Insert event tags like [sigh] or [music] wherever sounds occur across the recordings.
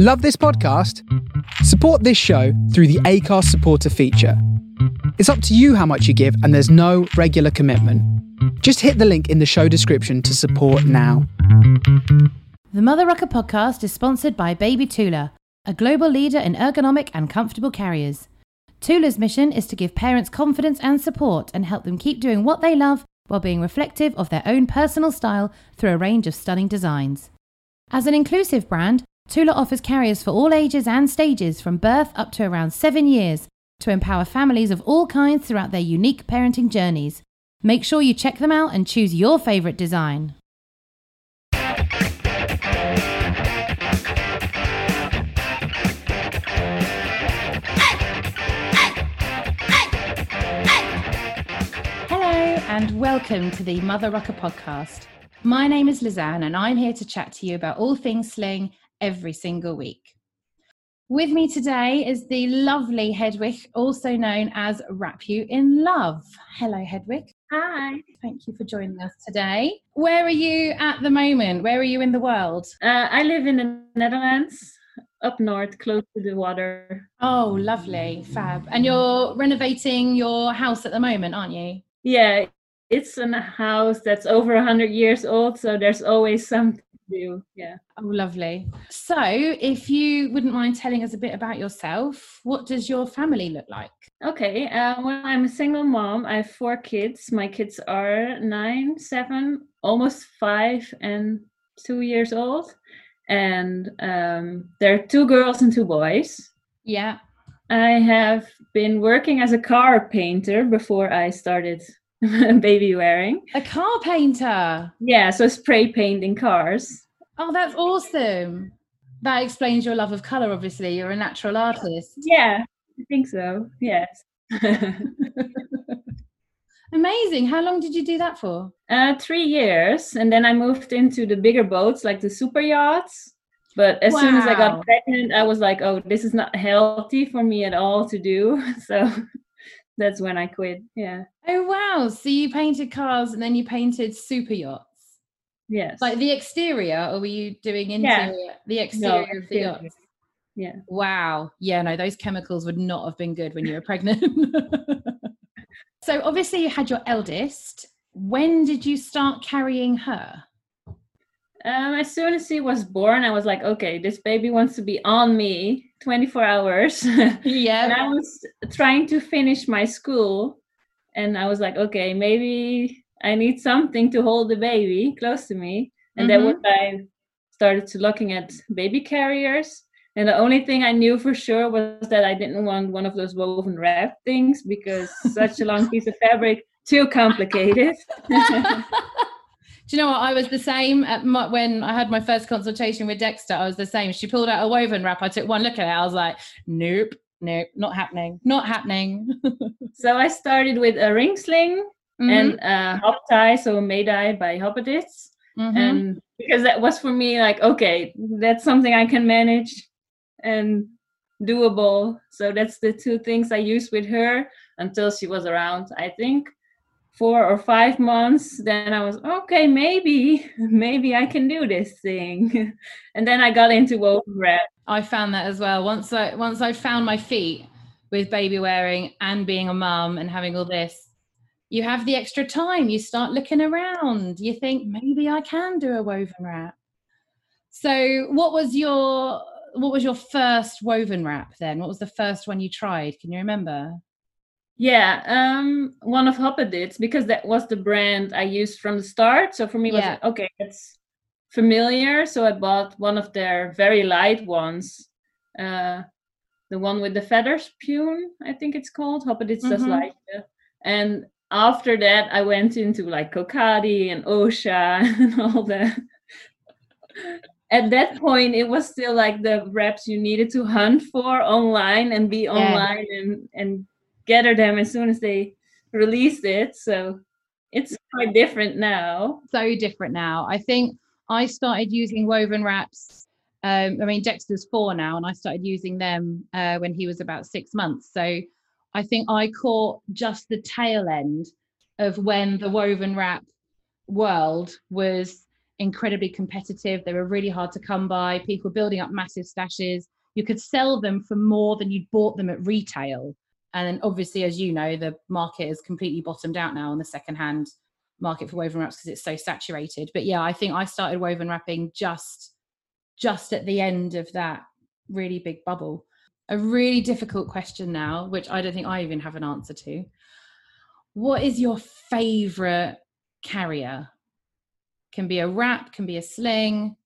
Love this podcast? Support this show through the Anchor supporter feature. It's up to you how much you give, and there's no regular commitment. Just hit the link in the show description to support now. The Mother Rucker podcast is sponsored by Baby Tula, a global leader in ergonomic and comfortable carriers. Tula's mission is to give parents confidence and support and help them keep doing what they love while being reflective of their own personal style through a range of stunning designs. As an inclusive brand, Tula offers carriers for all ages and stages from birth up to around seven years to empower families of all kinds throughout their unique parenting journeys. Make sure you check them out and choose your favourite design. Hello, and welcome to the Mother Rucker podcast. My name is Lizanne, and I'm here to chat to you about all things sling every single week. With me today is the lovely Hedwig, also known as Wrap You in Love. Hello, Hedwig. Hi. Thank you for joining us today. Where are you at the moment? Where are you in the world? Uh, I live in the Netherlands, up north, close to the water. Oh, lovely, fab. And you're renovating your house at the moment, aren't you? Yeah, it's a house that's over 100 years old, so there's always something do. Yeah. Oh, lovely. So, if you wouldn't mind telling us a bit about yourself, what does your family look like? Okay. Uh, well, I'm a single mom. I have four kids. My kids are nine, seven, almost five, and two years old. And um, there are two girls and two boys. Yeah. I have been working as a car painter before I started [laughs] baby wearing. A car painter. Yeah, so spray painting cars. Oh, that's awesome. That explains your love of color, obviously. You're a natural artist. Yeah, I think so. Yes. [laughs] Amazing. How long did you do that for? uh, three years, and then I moved into the bigger boats, like the super yachts. But as soon as I got pregnant, I was like, "Oh, this is not healthy for me at all to do." [laughs] So that's when I quit. Yeah. Oh, wow. So you painted cars and then you painted super yachts. Yes. Like the exterior, or were you doing interior? Yeah. The exterior of the yachts. yeah. Wow. Yeah, no, those chemicals would not have been good when you were pregnant. [laughs] so obviously you had your eldest. When did you start carrying her? Um, as soon as he was born, I was like, "Okay, this baby wants to be on me 24 hours." [laughs] Yeah. and. I was trying to finish my school, and I was like, "Okay, maybe I need something to hold the baby close to me." And then when I started to looking at baby carriers, and the only thing I knew for sure was that I didn't want one of those woven wrap things because such a long piece of fabric too complicated. [laughs] [laughs] Do you know what? I was the same at my, when I had my first consultation with Dexter. I was the same. She pulled out a woven wrap. I took one look at it. I was like, nope, nope, not happening, not happening. [laughs] so I started with a ring sling Mhm, and uh, Hop-Tye, so mei tai by Hoppediz. mhm. and because that was for me like okay that's something i can manage and doable so that's the two things i used with her until she was around i think four or five months then i was okay maybe [laughs] maybe i can do this thing [laughs] and then i got into woven wrap I found that as well. Once I once I found my feet with baby wearing and being a mum and having all this, you have the extra time. You start looking around. You think maybe I can do a woven wrap. So, what was your what was your first woven wrap then? What was the first one you tried? Can you remember? Yeah um one of Hoppediz because that was the brand i used from the start so for me it was Yeah. like, okay it's familiar so i bought one of their very light ones uh the one with the feathers pune i think it's called Hoppediz Mhm. Leichte. and after that i went into like kokadi and Oscha [laughs] and all that at that point it was still like the reps you needed to hunt for online and be online and and gather them as soon as they released it so it's quite different now so different now. I think I started using woven wraps. Um, I mean, Dexter's four now, and I started using them uh, when he was about six months. So I think I caught just the tail end of when the woven wrap world was incredibly competitive. They were really hard to come by. People building up massive stashes. You could sell them for more than you'd bought them at retail. And then obviously, as you know, the market is completely bottomed out now on the secondhand market for woven wraps because it's so saturated. But yeah, I think I started woven wrapping just just at the end of that really big bubble. A really difficult question now, which I don't think I even have an answer to. What is your favorite carrier? Can be a wrap, can be a sling,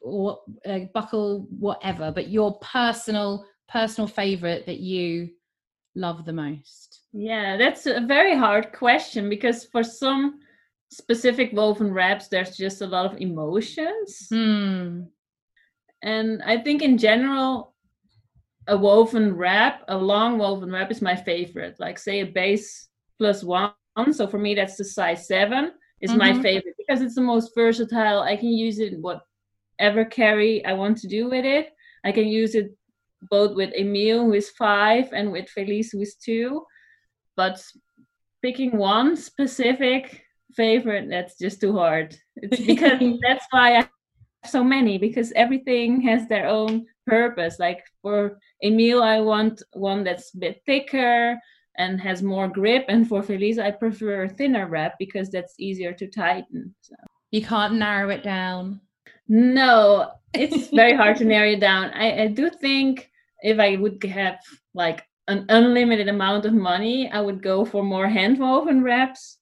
or a buckle, whatever, but your personal personal favorite that you love the most? Yeah, that's a very hard question because for some specific woven wraps, there's just a lot of emotions. Hmm. And I think in general, a woven wrap, a long woven wrap is my favorite. Like say a base plus one. So for me, that's the size seven is mm-hmm. my favorite because it's the most versatile. I can use it whatever carry I want to do with it. I can use it both with Emil, who is five, and with Felice, who is two. But picking one specific favorite, that's just too hard. It's [laughs] because that's why I have so many, because everything has their own purpose. Like for Emil, I want one that's a bit thicker and has more grip. And for Felice, I prefer a thinner wrap because that's easier to tighten. So. You can't narrow it down. No, it's very hard to narrow it down. I, I do think if I would have like an unlimited amount of money, I would go for more hand woven wraps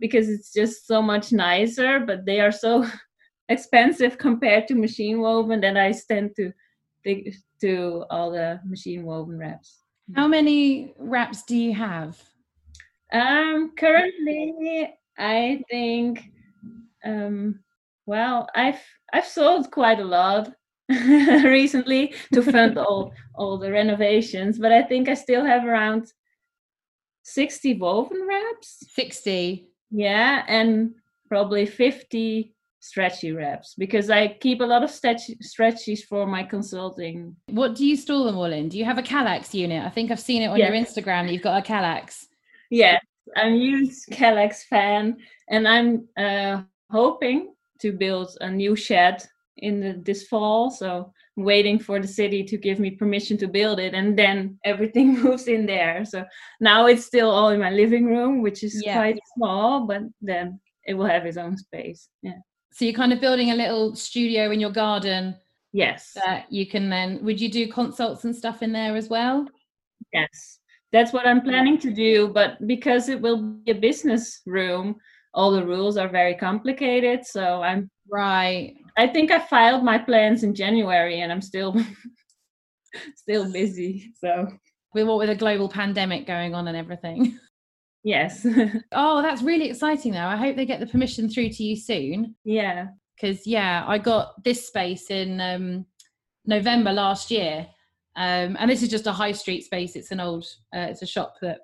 because it's just so much nicer, but they are so [laughs] expensive compared to machine woven that I tend to stick to all the machine woven wraps. How many wraps do you have? Um currently I think um well I've I've sold quite a lot [laughs] recently to fund all all the renovations but i think i still have around 60 woven wraps. 60 yeah and probably 50 stretchy wraps because i keep a lot of stretch, stretchies for my consulting. What do you store them all in? Do you have a Kallax unit? I think i've seen it on your instagram you've got a Kallax yeah i'm a huge kallax fan and i'm uh, hoping to build a new shed in the, this fall. So I'm waiting for the city to give me permission to build it, and then everything [laughs] moves in there. So now it's still all in my living room, which is yeah. quite small, but then it will have its own space. Yeah. So you're kind of building a little studio in your garden. Yes. That you can then. Would you do consults and stuff in there as well? Yes. That's what I'm planning to do, but because it will be a business room, all the rules are very complicated. So I'm right I think I filed my plans in January and I'm still [laughs] still busy. So with what with a global pandemic going on and everything. [laughs] Yes. [laughs] oh, that's really exciting though. I hope they get the permission through to you soon. Yeah. Cause yeah, I got this space in um November last year. Um, and this is just a high street space. It's an old, uh, it's a shop that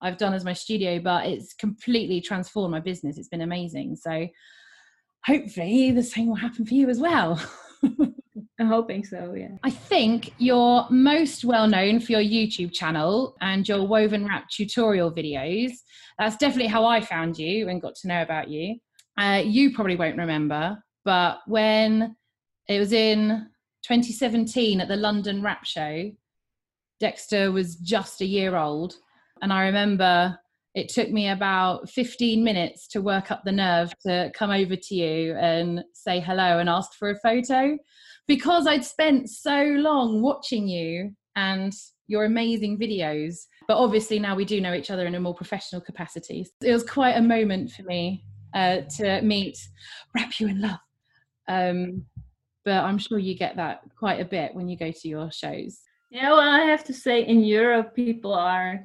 I've done as my studio, but it's completely transformed my business. It's been amazing. So hopefully the same will happen for you as well. [laughs] I'm hoping so, yeah. I think you're most well known for your YouTube channel and your woven wrap tutorial videos. That's definitely how I found you and got to know about you. Uh, you probably won't remember, but when it was in 2017 at the London Wrap Show, Dexter was just a year old. And I remember it took me about 15 minutes to work up the nerve to come over to you and say hello and ask for a photo because I'd spent so long watching you and your amazing videos. But obviously, now we do know each other in a more professional capacity. It was quite a moment for me uh, to meet Wrap You in Love. Um, but I'm sure you get that quite a bit when you go to your shows. Yeah, well, I have to say, in Europe, people are,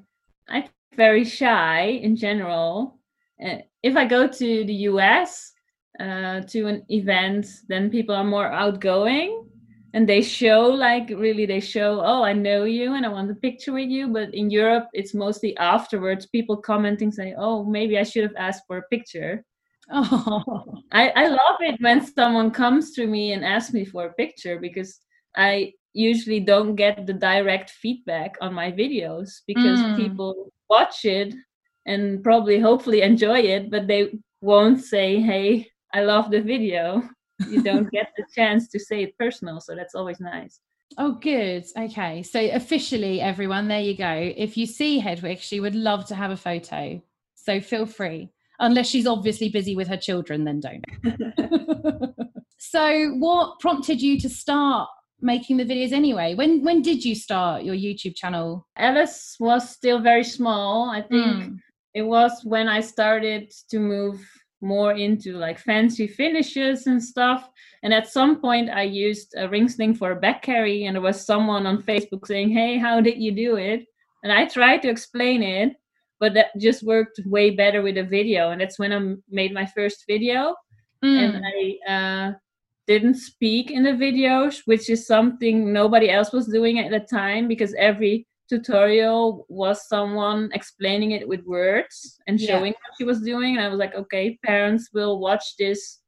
I very shy in general. Uh, if I go to the US uh, to an event, then people are more outgoing and they show like really they show oh i know you and i want a picture with you but in europe it's mostly afterwards people commenting saying oh maybe i should have asked for a picture oh I, I love it when someone comes to me and asks me for a picture because i usually don't get the direct feedback on my videos because mm. people watch it and probably hopefully enjoy it but they won't say hey I love the video, [laughs] you don't get the chance to say it personal. So that's always nice. Oh, good. Okay. So, officially, everyone, there you go. If you see Hedwig, she would love to have a photo. So, feel free. Unless she's obviously busy with her children, then don't. [laughs] [laughs] so, what prompted you to start making the videos anyway? When when did you start your YouTube channel? Alice was still very small. I think mm. it was when I started to move more into like fancy finishes and stuff. And at some point, I used a ring sling for a back carry, and there was someone on Facebook saying, Hey, how did you do it? And I tried to explain it, but that just worked way better with a video. And that's when I made my first video. Mm. And I uh, didn't speak in the videos, which is something nobody else was doing at the time because every tutorial was someone explaining it with words and showing yeah. what she was doing. And I was like, okay, parents will watch this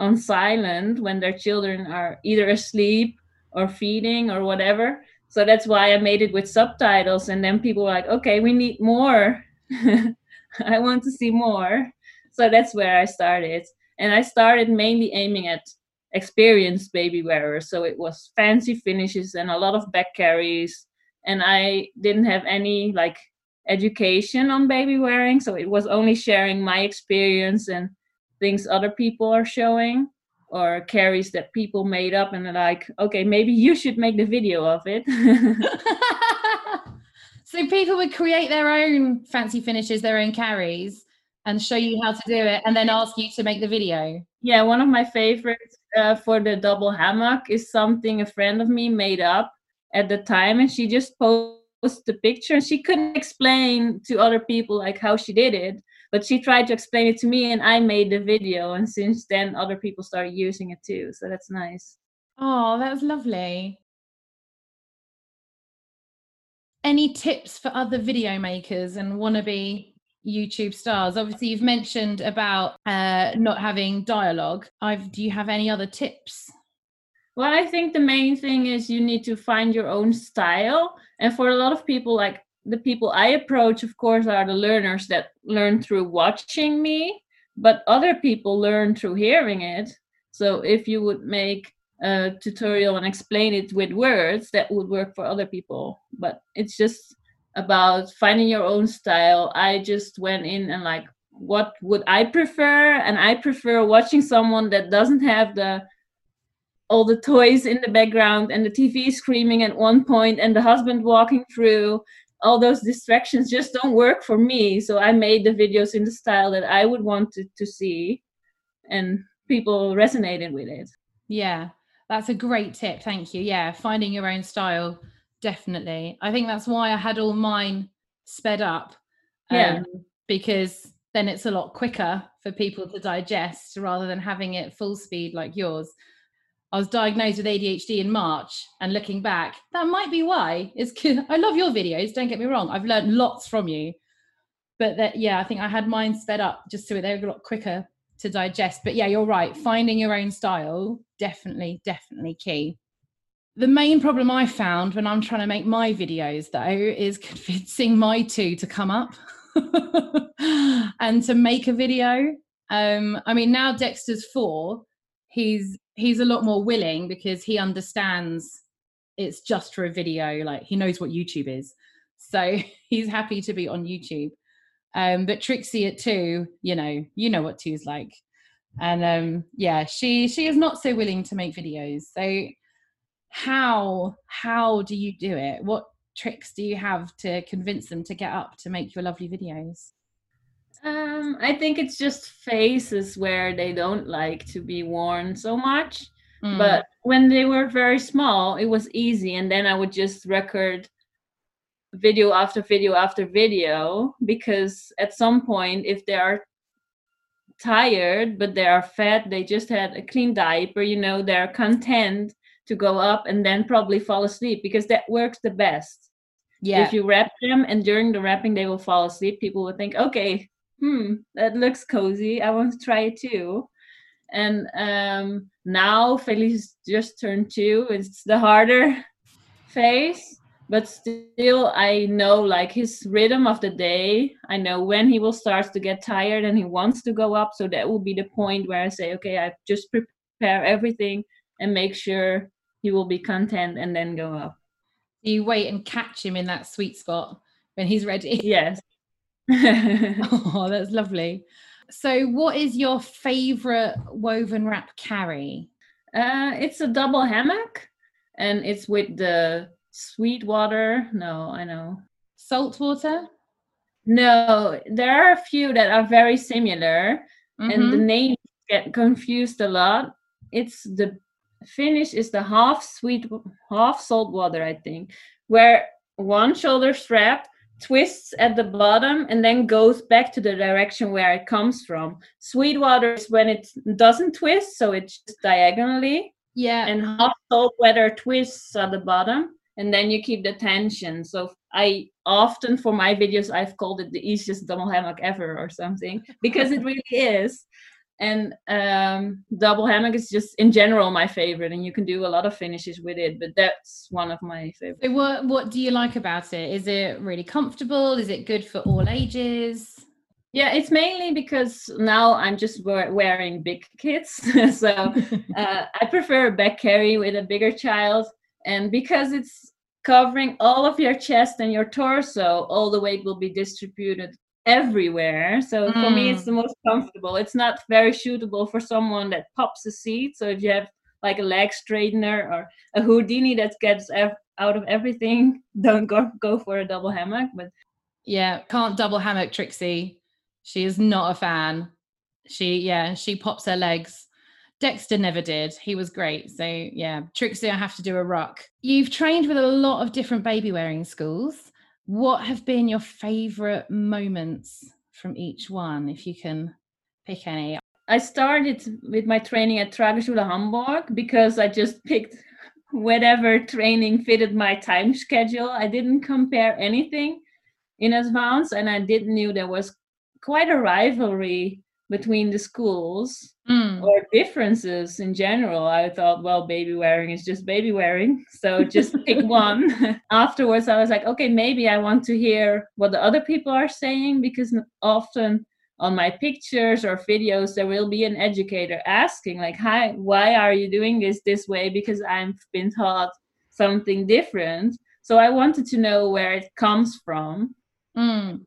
on silent when their children are either asleep or feeding or whatever. So that's why I made it with subtitles. And then people were like, okay, we need more. [laughs] I want to see more. So that's where I started. And I started mainly aiming at experienced baby wearers. So it was fancy finishes and a lot of back carries. And I didn't have any like education on baby wearing, so it was only sharing my experience and things other people are showing or carries that people made up and they're like okay maybe you should make the video of it. [laughs] So people would create their own fancy finishes their own carries and show you how to do it and then ask you to make the video. Yeah one of my favorites uh, for the double hammock is something a friend of me made up at the time and she just posted the picture and she couldn't explain to other people like how she did it but she tried to explain it to me and i made the video and since then other people started using it too so that's nice. Oh that was lovely. Any tips for other video makers and wannabe YouTube stars? Obviously, you've mentioned about uh, not having dialogue. I've, do you have any other tips? Well, I think the main thing is you need to find your own style. And for a lot of people, like the people I approach, of course, are the learners that learn through watching me, but other people learn through hearing it. So if you would make a tutorial and explain it with words, that would work for other people. But it's just about finding your own style. I just went in and like, what would I prefer? And I prefer watching someone that doesn't have the all the toys in the background and the TV screaming at one point and the husband walking through all those distractions just don't work for me so i made the videos in the style that i would want to, to see and people resonated with it yeah that's a great tip thank you yeah finding your own style definitely i think that's why i had all mine sped up um, yeah because then it's a lot quicker for people to digest rather than having it full speed like yours I was diagnosed with ADHD in March, and looking back, that might be why. It's [laughs] I love your videos. Don't get me wrong. I've learned lots from you, but that yeah, I think I had mine sped up just so they were a lot quicker to digest. But yeah, you're right. Finding your own style definitely, definitely key. The main problem I found when I'm trying to make my videos though is [laughs] convincing my two to come up [laughs] and to make a video. Um, I mean, now Dexter's four, he's he's a lot more willing because he understands it's just for a video like he knows what youtube is. So [laughs] he's happy to be on youtube. Um but trixie at two you know you know what two's like. And um yeah she she is not so willing to make videos. So how how do you do it what tricks do you have to convince them to get up to make your lovely videos um, I think it's just faces where they don't like to be worn so much. Mm. But when they were very small, it was easy. And then I would just record video after video after video because at some point, if they are tired but they are fed, they just had a clean diaper, you know, they're content to go up and then probably fall asleep because that works the best. Yeah. If you wrap them and during the wrapping they will fall asleep, people will think, okay, hmm, that looks cozy. I want to try it too. And um, now Felice just turned two. It's the harder [laughs] phase. but still i know like his rhythm of the day i know when he will start to get tired and he wants to go up so that will be the point where i say okay i just prepare everything and make sure he will be content and then go up you wait and catch him in that sweet spot when he's ready [laughs] yes [laughs] oh that's lovely so what is your favorite woven wrap carry uh it's a double hammock and it's with the sweet water. No, I know. Salt water? No, there are a few that are very similar, mm-hmm. and the mm-hmm. names get confused a lot. It's the finish is the half sweet, half salt water, I think, where one shoulder strap twists at the bottom and then goes back to the direction where it comes from. Sweet water is when it doesn't twist, so it's just diagonally. Yeah. And half salt water twists at the bottom and then you keep the tension. So I often for my videos I've called it the easiest double hammock ever or something because it [laughs] really is. And um, double hammock is just in general my favorite, and you can do a lot of finishes with it. But that's one of my favorites. So what what do you like about it? Is it really comfortable? Is it good for all ages? Yeah, it's mainly because now I'm just wearing big kits, [laughs] so [laughs] uh, I prefer a back carry with a bigger child and because it's covering all of your chest and your torso all the weight will be distributed everywhere so mm. for me it's the mm. most comfortable it's not very suitable for someone that pops a seat so if you have like a leg straightener or a houdini that gets ev- out of everything [laughs] don't go go for a double hammock but yeah can't double hammock trixie she is not a fan she yeah she pops her legs Dexter never did. He was great. So yeah, Trixie, I have to do a ruck. You've trained with a lot of different baby wearing schools. What have been your favorite moments from each one, if you can pick any? I started with my training at Trageschule Hamburg because I just picked whatever training fitted my time schedule. I didn't compare anything in advance, and I didn't knew there was quite a rivalry between the schools mm. or differences in general. I thought, well, baby wearing is just baby wearing. [laughs] So just pick [laughs] one. Afterwards, I was like, okay, maybe I want to hear what the other people are saying because often on my pictures or videos there will be an educator asking like hi why are you doing this this way because i've been taught something different so i wanted to know where it comes from mm.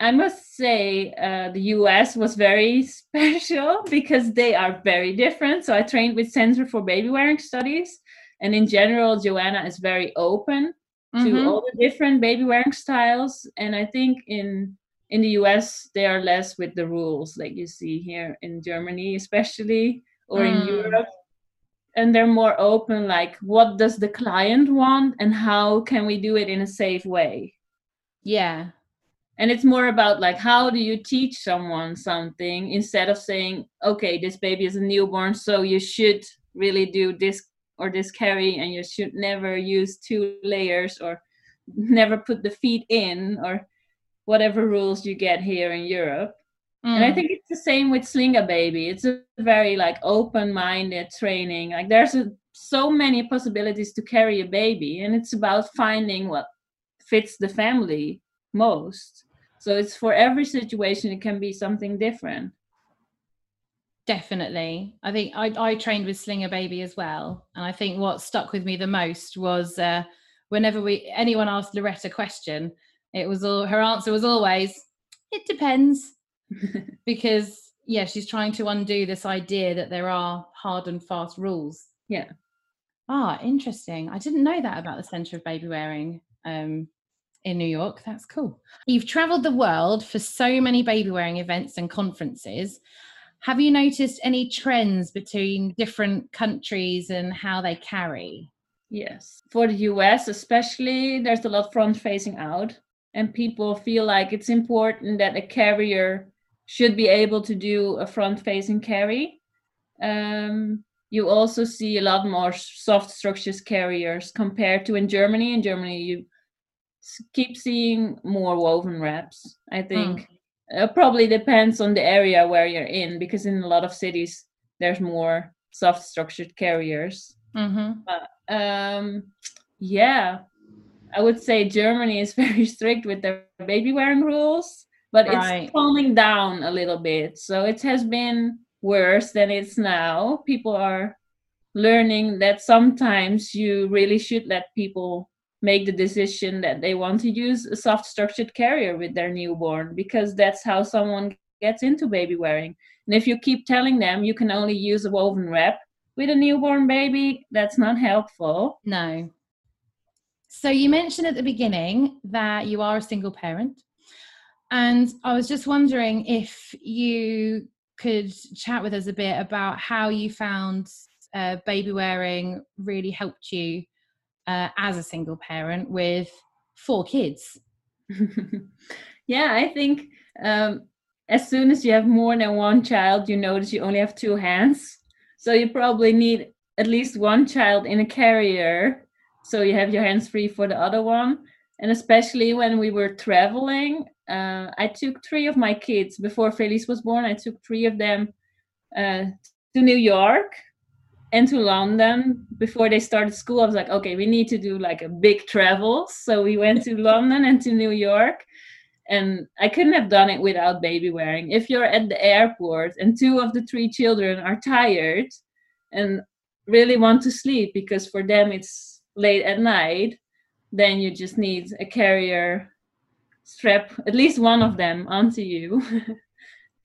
I must say, uh, the US was very [laughs] special because they are very different. So I trained with Center for Baby Wearing Studies. And in general, Joanna is very open mm-hmm. to all the different baby wearing styles. And I think in in the US, they are less with the rules, like you see here in Germany, especially, or mm. in Europe. And they're more open, like, what does the client want and how can we do it in a safe way? Yeah, and it's more about like how do you teach someone something instead of saying okay this baby is a newborn so you should really do this or this carry and you should never use two layers or [laughs] never put the feet in or whatever rules you get here in Europe. Mm. And I mm. think it's the same with Sling a Baby. It's a very like open-minded training. Like there's a, so many possibilities to carry a baby and it's about finding what fits the family most. So it's for every situation, it can be something different. Definitely. I think I, I trained with Sling a Baby as well. And I think what stuck with me the most was uh, whenever we anyone asked Loretta a question, it was all her answer was always, it depends. [laughs] because yeah, she's trying to undo this idea that there are hard and fast rules. Yeah. Ah, interesting. I didn't know that about the Center of Baby Wearing. Um, in New York. That's cool. You've traveled the world for so many baby wearing events and conferences. Have you noticed any trends between different countries and how they carry? Yes. For the US, especially, there's a lot front facing out, and people feel like it's important that a carrier should be able to do a front facing carry. Um, you also see a lot more soft structures carriers compared to in Germany. In Germany, you keep seeing more woven wraps. I think mm. it probably depends on the area where you're in because in a lot of cities there's more soft structured carriers. Mm-hmm. But, um, yeah, I would say Germany is [laughs] very strict with their baby wearing rules, but Right. it's calming down a little bit. So it has been worse than it's now. People are learning that sometimes you really should let people make the decision that they want to use a soft structured carrier with their newborn because that's how someone gets into baby wearing. And if you keep telling them you can only use a woven wrap with a newborn baby, that's not helpful. No. So you mentioned at the beginning that you are a single parent. And I was just wondering if you could chat with us a bit about how you found uh, baby wearing really helped you uh, as a single parent with four kids. [laughs] yeah, I think um, as soon as you have more than one child, you notice you only have two hands. So you probably need at least one child in a carrier. So you have your hands free for the other one. And especially when we were traveling, uh, I took three of my kids before Felice was born. I took three of them uh, to New York and to London before they started school. I was like, okay, we need to do like a big travel. So we went to [laughs] London and to New York. And I couldn't have done it without baby wearing. If you're at the airport and two of the three children are tired and really want to sleep because for them it's late at night, then you just need a carrier strap at least one of them onto you [laughs]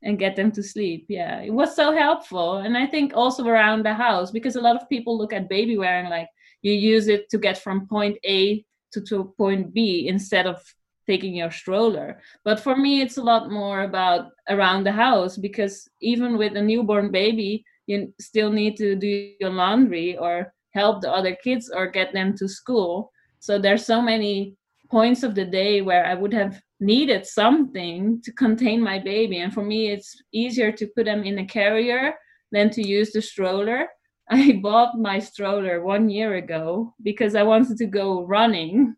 and get them to sleep. Yeah, it was so helpful. And I think also around the house, because a lot of people look at baby wearing like you use it to get from point A to, to point B instead of taking your stroller. But for me, it's a lot more about around the house because even with a newborn baby, you still need to do your laundry or help the other kids or get them to school. So there's so many points of the day where I would have needed something to contain my baby. And for me, it's easier to put them in a carrier than to use the stroller. [laughs] I bought my stroller one year ago because I wanted to go running.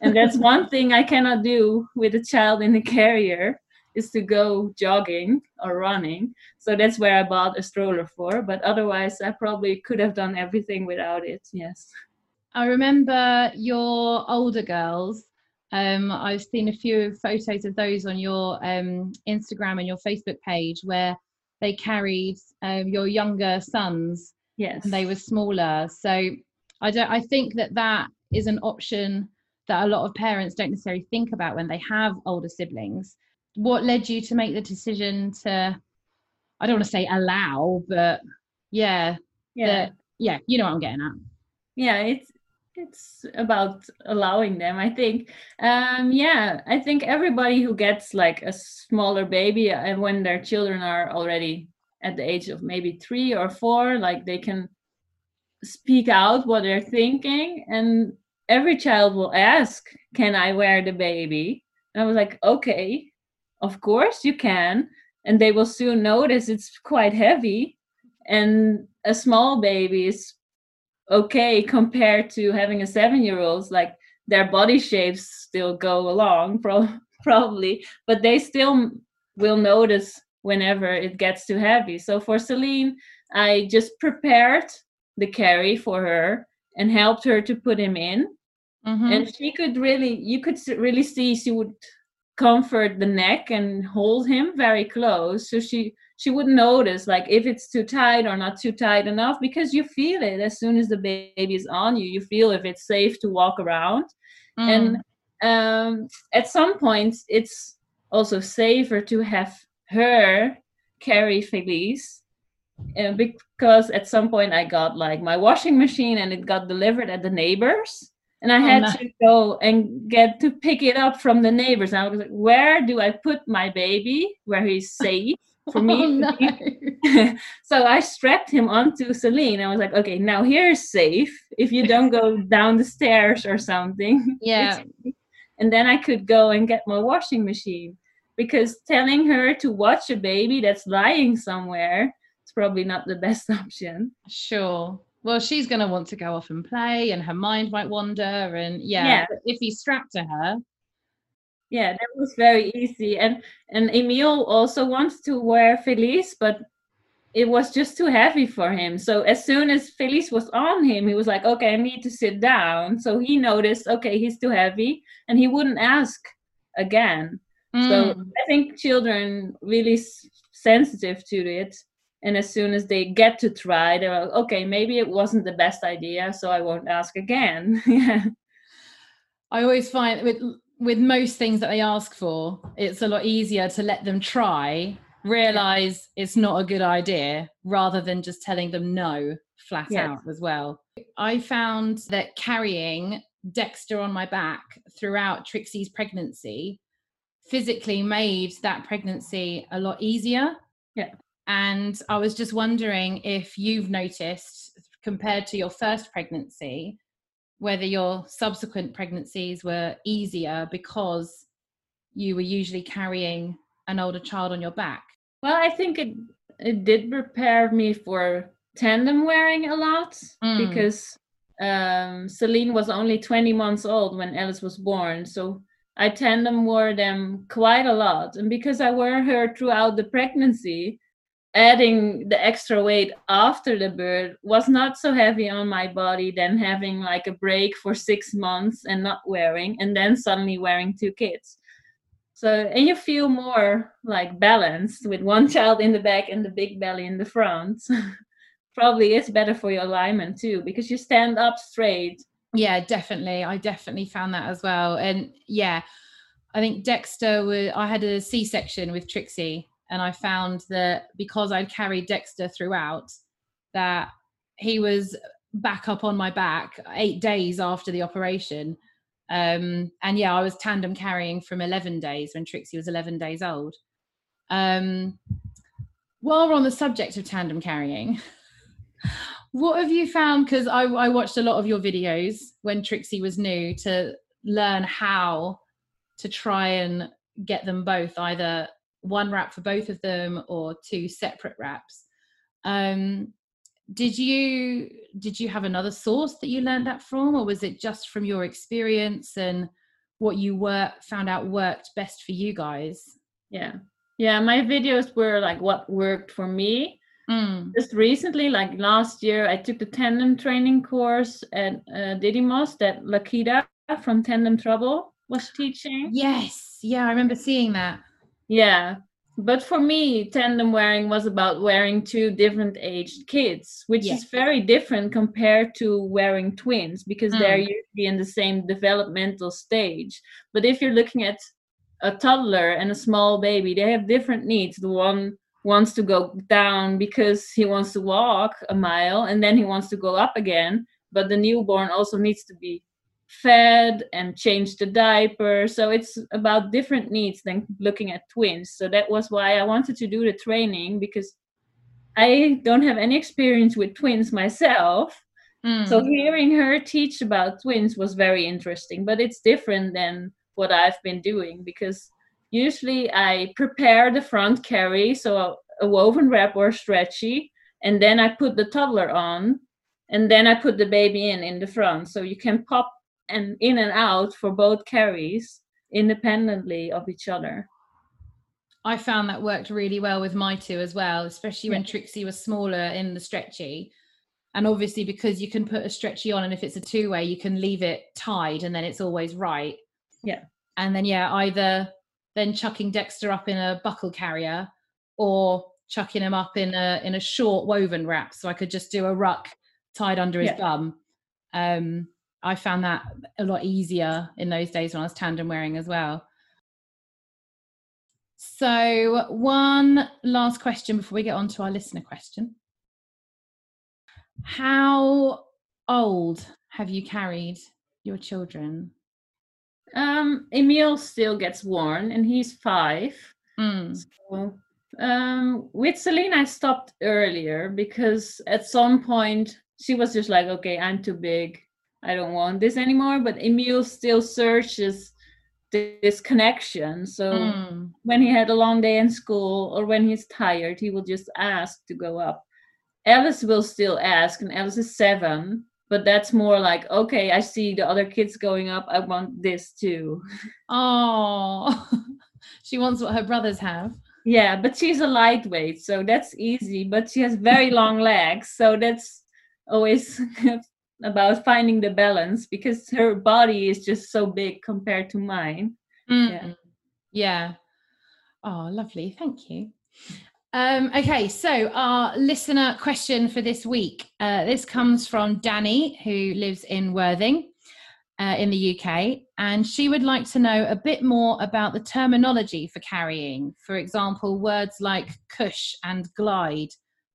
And that's [laughs] one thing I cannot do with a child in a carrier is to go jogging or running. So that's where I bought a stroller for. But otherwise, I probably could have done everything without it. Yes. I remember your older girls. Um, I've seen a few photos of those on your um, Instagram and your Facebook page where they carried um, your younger sons Yes. and they were smaller. So I don't. I think that that is an option that a lot of parents don't necessarily think about when they have older siblings. What led you to make the decision to? I don't want to say allow, but yeah, yeah. that- yeah, you know what I'm getting at. yeah it's it's about allowing them i think. Um yeah i think everybody who gets like a smaller baby and when their children are already at the age of maybe three or four like they can speak out what they're thinking and every child will ask can i wear the baby? And i was like okay of course you can. And they will soon notice it's quite heavy and a small baby is okay compared to having a seven year old like their body shapes still go along [laughs] pro- probably but they still will notice whenever it gets too heavy so for celine i just prepared the carry for her and helped her to put him in Mhm. and she could really you could really see she would comfort the neck and hold him very close so she she wouldn't notice like if it's too tight or not too tight enough because you feel it as soon as the baby is on you. You feel if it's safe to walk around. Mm. and um at some points it's also safer to have her carry Felice uh, because at some point I got like my washing machine and it got delivered at the neighbors and I Oh, had no. to go and get to pick it up from the neighbors. And I was like, where do I put my baby where he's [laughs] safe for me? Oh, no. [laughs] so I strapped him onto Celine. I was like, okay, now here's safe. If you don't go down the stairs or something. [laughs] Yeah. And then I could go and get my washing machine because telling her to watch a baby that's lying somewhere is probably not the best option. Sure. Well, she's going to want to go off and play, and her mind might wander. And yeah, Yeah. if he's strapped to her, Yeah, that was very easy. And and Emil also wants to wear Felice, but it was just too heavy for him. So as soon as Felice was on him, he was like, okay, I need to sit down. So he noticed, okay, he's too heavy, and he wouldn't ask again. Mm. So I think children really s- sensitive to it. And as soon as they get to try, they're like, okay, maybe it wasn't the best idea, so I won't ask again. [laughs] yeah. I always find with with most things that they ask for, it's a lot easier to let them try realize it's not a good idea rather than just telling them no flat yes. out as well. I found that carrying Dexter on my back throughout Trixie's pregnancy physically made that pregnancy a lot easier. Yeah. And I was just wondering if you've noticed compared to your first pregnancy whether your subsequent pregnancies were easier because you were usually carrying an older child on your back well, I think it it did prepare me for tandem wearing a lot mm. because um, Celine was only 20 months old when Alice was born. So I tandem wore them quite a lot. And because I wore her throughout the pregnancy, adding the extra weight after the birth was not so heavy on my body than having like a break for six months and not wearing, and then suddenly wearing two kids. So, and you feel more like balanced with one [laughs] child in the back and the big belly in the front. [laughs] Probably is better for your alignment too, because you stand up straight. Yeah, definitely. I definitely found that as well. And yeah, I think Dexter was, I had a C section with Trixie, and I found that because I'd carried Dexter throughout, that he was back up on my back eight days after the operation um, and yeah, I was tandem carrying from 11 days when Trixie was 11 days old. Um, while we're on the subject of tandem carrying, [laughs] what have you found? Because I, I watched a lot of your videos when Trixie was new to learn how to try and get them both either one wrap for both of them or two separate wraps. Um, did you did you have another source that you learned that from or was it just from your experience and what you were found out worked best for you guys? Yeah. Yeah my videos were like what worked for me. Mm. just recently like last year i took the tandem training course at uh, didymos that lakita from tandem trouble was teaching. Yes. Yeah i remember seeing that yeah. But for me tandem wearing was about wearing two different aged kids which is very different compared to wearing twins because mm. they're usually in the same developmental stage. But if you're looking at a toddler and a small baby they have different needs. The one wants to go down because he wants to walk a mile and then he wants to go up again but the newborn also needs to be fed and change the diaper. So it's about different needs than looking at twins. So that was why I wanted to do the training because I don't have any experience with twins myself. Mm. So hearing her teach about twins was very interesting, but it's different than what I've been doing because usually I prepare the front carry, so a, a woven wrap or stretchy, and then I put the toddler on, and then I put the baby in in the front. So you can pop and in and out for both carries independently of each other. I found that worked really well with my two as well, especially when Trixie was smaller in the stretchy. And obviously, because you can put a stretchy on, and if it's a two way, you can leave it tied and then it's always right. Yeah. And then, yeah, either then chucking Dexter up in a buckle carrier or chucking him up in a in a short woven wrap so I could just do a ruck tied under his yeah. bum. Um, I found that a lot easier in those days when I was tandem wearing as well. So, one last question before we get on to our listener question. How old have you carried your children? Um, Emil still gets worn and he's five. Mm. So, um, with Celine, I stopped earlier because at some point she was just like, okay, I'm too big. I don't want this anymore. But Emil still searches this connection. So mm. when he had a long day in school or when he's tired, he will just ask to go up. Alice will still ask, and Alice is seven, but that's more like, okay, I see the other kids going up. I want this too. [laughs] Oh, [laughs] she wants what her brothers have. Yeah, but she's a lightweight, so that's easy. But she has very long legs, so that's always [laughs] about finding the balance because her body is just so big compared to mine. Mm. Yeah. Yeah. Oh, lovely. Thank you. Um, okay, so our listener question for this week. Uh, this comes from Danny, who lives in Worthing uh, in the UK, and she would like to know a bit more about the terminology for carrying. For example, words like cush and glide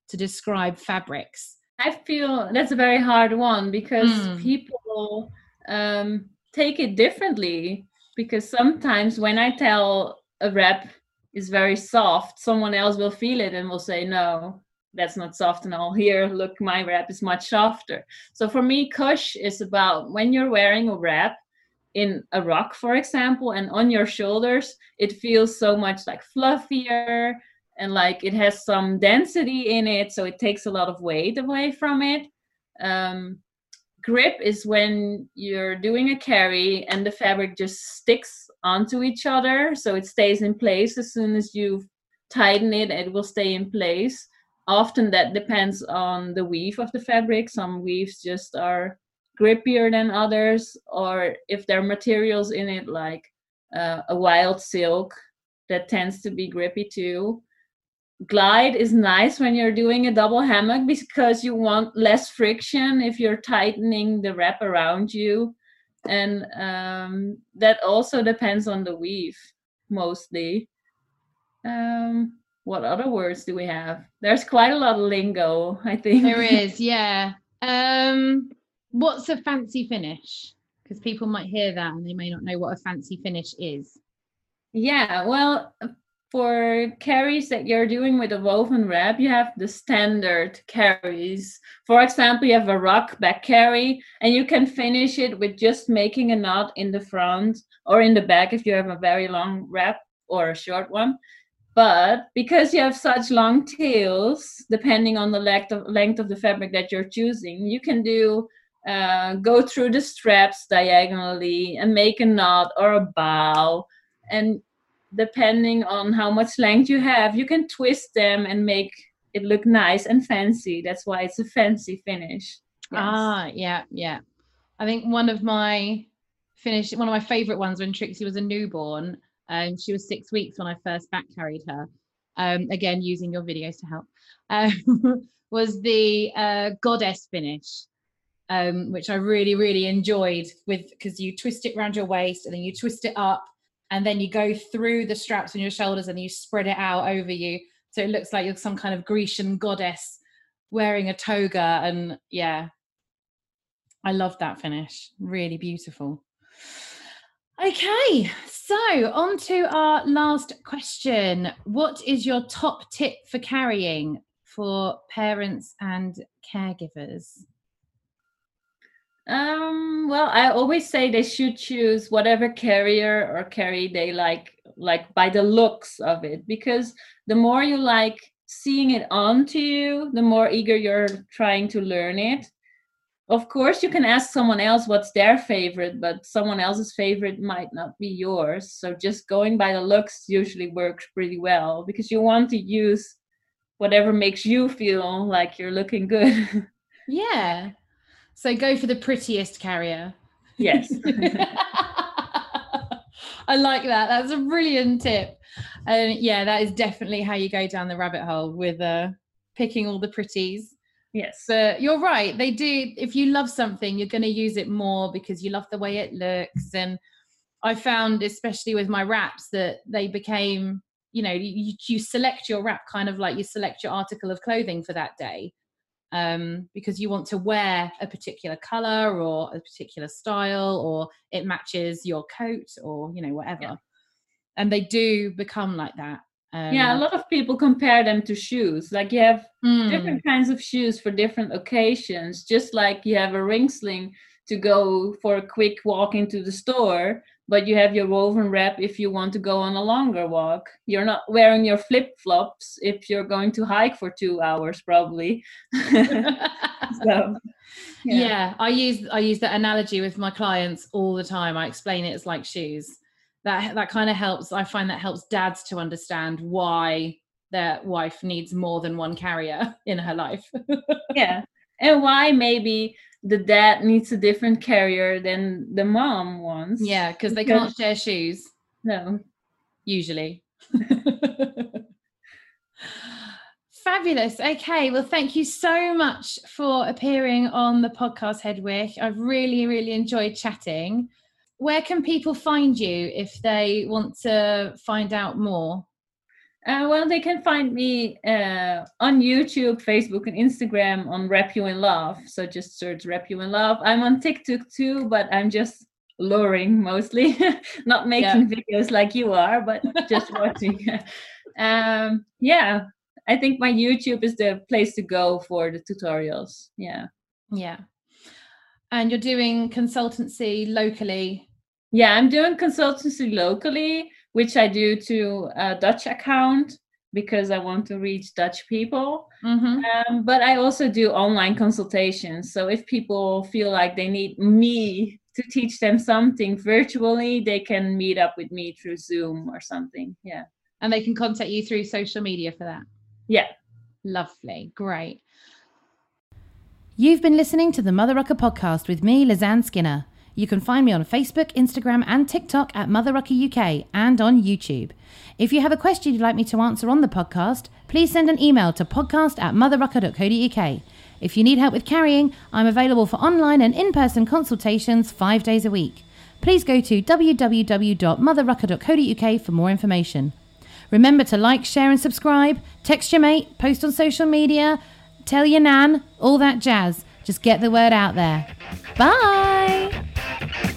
to describe fabrics. I feel that's a very hard one because mm. people um, take it differently. Because sometimes when I tell a wrap is very soft, someone else will feel it and will say, no, that's not soft and all. Here, look, my wrap is much softer. So for me, cush is about when you're wearing a wrap in a ruck, for example, and on your shoulders, it feels so much like fluffier and like it has some density in it. So it takes a lot of weight away from it. Um, grip is when you're doing a carry and the fabric just sticks onto each other so it stays in place as soon as you tighten it it will stay in place often that depends on the weave of the fabric some weaves just are grippier than others or if there are materials in it like uh, a wild silk that tends to be grippy too glide is nice when you're doing a double hammock because you want less friction if you're tightening the wrap around you. And um, that also depends on the weave mostly. Um, what other words do we have? There's quite a lot of lingo i think. There [laughs] is yeah. Um, what's a fancy finish? Because people might hear that and they may not know what a fancy finish is. Yeah well for carries that you're doing with a woven wrap, you have the standard carries. For example, you have a ruck back carry, and you can finish it with just making a knot in the front or in the back if you have a very long wrap or a short one. But because you have such long tails, depending on the length of, length of the fabric that you're choosing, you can do uh, go through the straps diagonally and make a knot or a bow. And depending on how much length you have, you can twist them and make it look nice and fancy. That's why it's a fancy finish. Yes. Ah, yeah, yeah. I think one of my finish, one of my favorite ones when Trixie was a newborn, um, she was six weeks when I first back carried her. Um, again, using your videos to help, um, [laughs] was the uh, goddess finish. Um, which I really, really enjoyed with because you twist it around your waist and then you twist it up and then you go through the straps on your shoulders and you spread it out over you. So it looks like you're some kind of grecian goddess wearing a toga and yeah. I love that finish. Really beautiful. Okay so on to our last question. What is your top tip for carrying for parents and caregivers um, well, I always say they should choose whatever carrier or carry they like, like by the looks of it, because the more you like seeing it onto you, the more eager you're trying to learn it. Of course, you can ask someone else what's their favorite, but someone else's favorite might not be yours. So just going by the looks usually works pretty well because you want to use whatever makes you feel like you're looking good. [laughs] yeah so go for the prettiest carrier. Yes. [laughs] [laughs] I like that. That's a brilliant tip. And yeah, that is definitely how you go down the rabbit hole with uh, picking all the pretties. Yes. But you're right. They do. If you love something, you're going to use it more because you love the way it looks. And I found, especially with my wraps, that they became, you know, you, you select your wrap kind of like you select your article of clothing for that day um, because you want to wear a particular color or a particular style or it matches your coat or you know whatever yeah. and they do become like that um, yeah a lot of people compare them to shoes like you have mm. different kinds of shoes for different occasions just like you have a ring sling to go for a quick walk into the store but you have your woven wrap if you want to go on a longer walk. You're not wearing your flip flops if you're going to hike for two hours, probably. [laughs] so, yeah. yeah. I use I use that analogy with my clients all the time. I explain it as like shoes. that that kind of helps. I find that helps dads to understand why their wife needs more than one carrier [laughs] in her life. yeah. And why maybe the dad needs a different carrier than the mom wants. Yeah, because they can't share shoes. No. Usually. [laughs] Fabulous. Okay. Well, thank you so much for appearing on the podcast, Hedwig. I've really, really enjoyed chatting. Where can people find you if they want to find out more? Uh, well, they can find me uh, on YouTube, Facebook, and Instagram on Wrap You in Love. So just search Wrap You in Love. I'm on TikTok too, but I'm just luring mostly, [laughs] not making yeah. videos like you are, but just [laughs] watching. [laughs] um, yeah, I think my YouTube is the place to go for the tutorials. Yeah. Yeah. And you're doing consultancy locally? Yeah, I'm doing consultancy locally which I do to a Dutch account because I want to reach Dutch people. Mm-hmm. Um, but I also do online consultations. So if people feel like they need me to teach them something virtually, they can meet up with me through Zoom or something. Yeah. And they can contact you through social media for that. Yeah. Lovely. Great. You've been listening to the Mother Rucker podcast with me, Lizanne Skinner. You can find me on Facebook, Instagram, and TikTok at Mother Rucker UK and on YouTube. If you have a question you'd like me to answer on the podcast, please send an email to podcast at motherrucker.co.uk. If you need help with carrying, I'm available for online and in person consultations five days a week. Please go to www.motherrucker.co.uk for more information. Remember to like, share, and subscribe, text your mate, post on social media, tell your nan, all that jazz. Just get the word out there. Bye! Thank you.